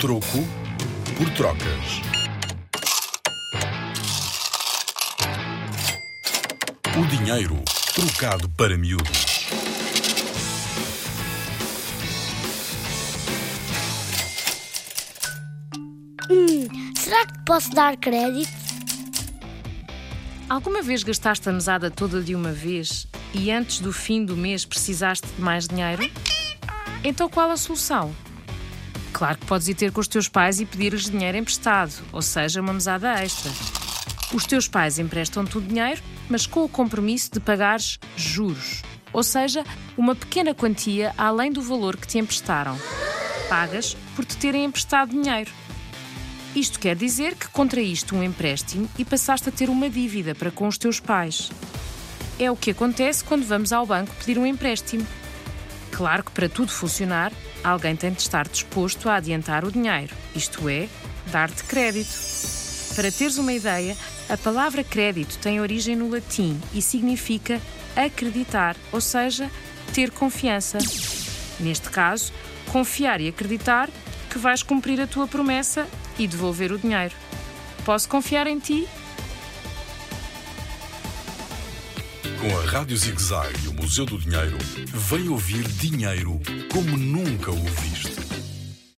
Troco por trocas. O dinheiro trocado para miúdos. Hum, será que posso dar crédito? Alguma vez gastaste a mesada toda de uma vez e antes do fim do mês precisaste de mais dinheiro? Então qual a solução? Claro que podes ir ter com os teus pais e pedir-lhes dinheiro emprestado, ou seja, uma mesada extra. Os teus pais emprestam-te o dinheiro, mas com o compromisso de pagares juros, ou seja, uma pequena quantia além do valor que te emprestaram. Pagas por te terem emprestado dinheiro. Isto quer dizer que contraíste um empréstimo e passaste a ter uma dívida para com os teus pais. É o que acontece quando vamos ao banco pedir um empréstimo. Claro que para tudo funcionar, alguém tem de estar disposto a adiantar o dinheiro, isto é, dar-te crédito. Para teres uma ideia, a palavra crédito tem origem no latim e significa acreditar, ou seja, ter confiança. Neste caso, confiar e acreditar que vais cumprir a tua promessa e devolver o dinheiro. Posso confiar em ti? Com a Rádio Zig Zag e o Museu do Dinheiro, vem ouvir dinheiro como nunca o viste.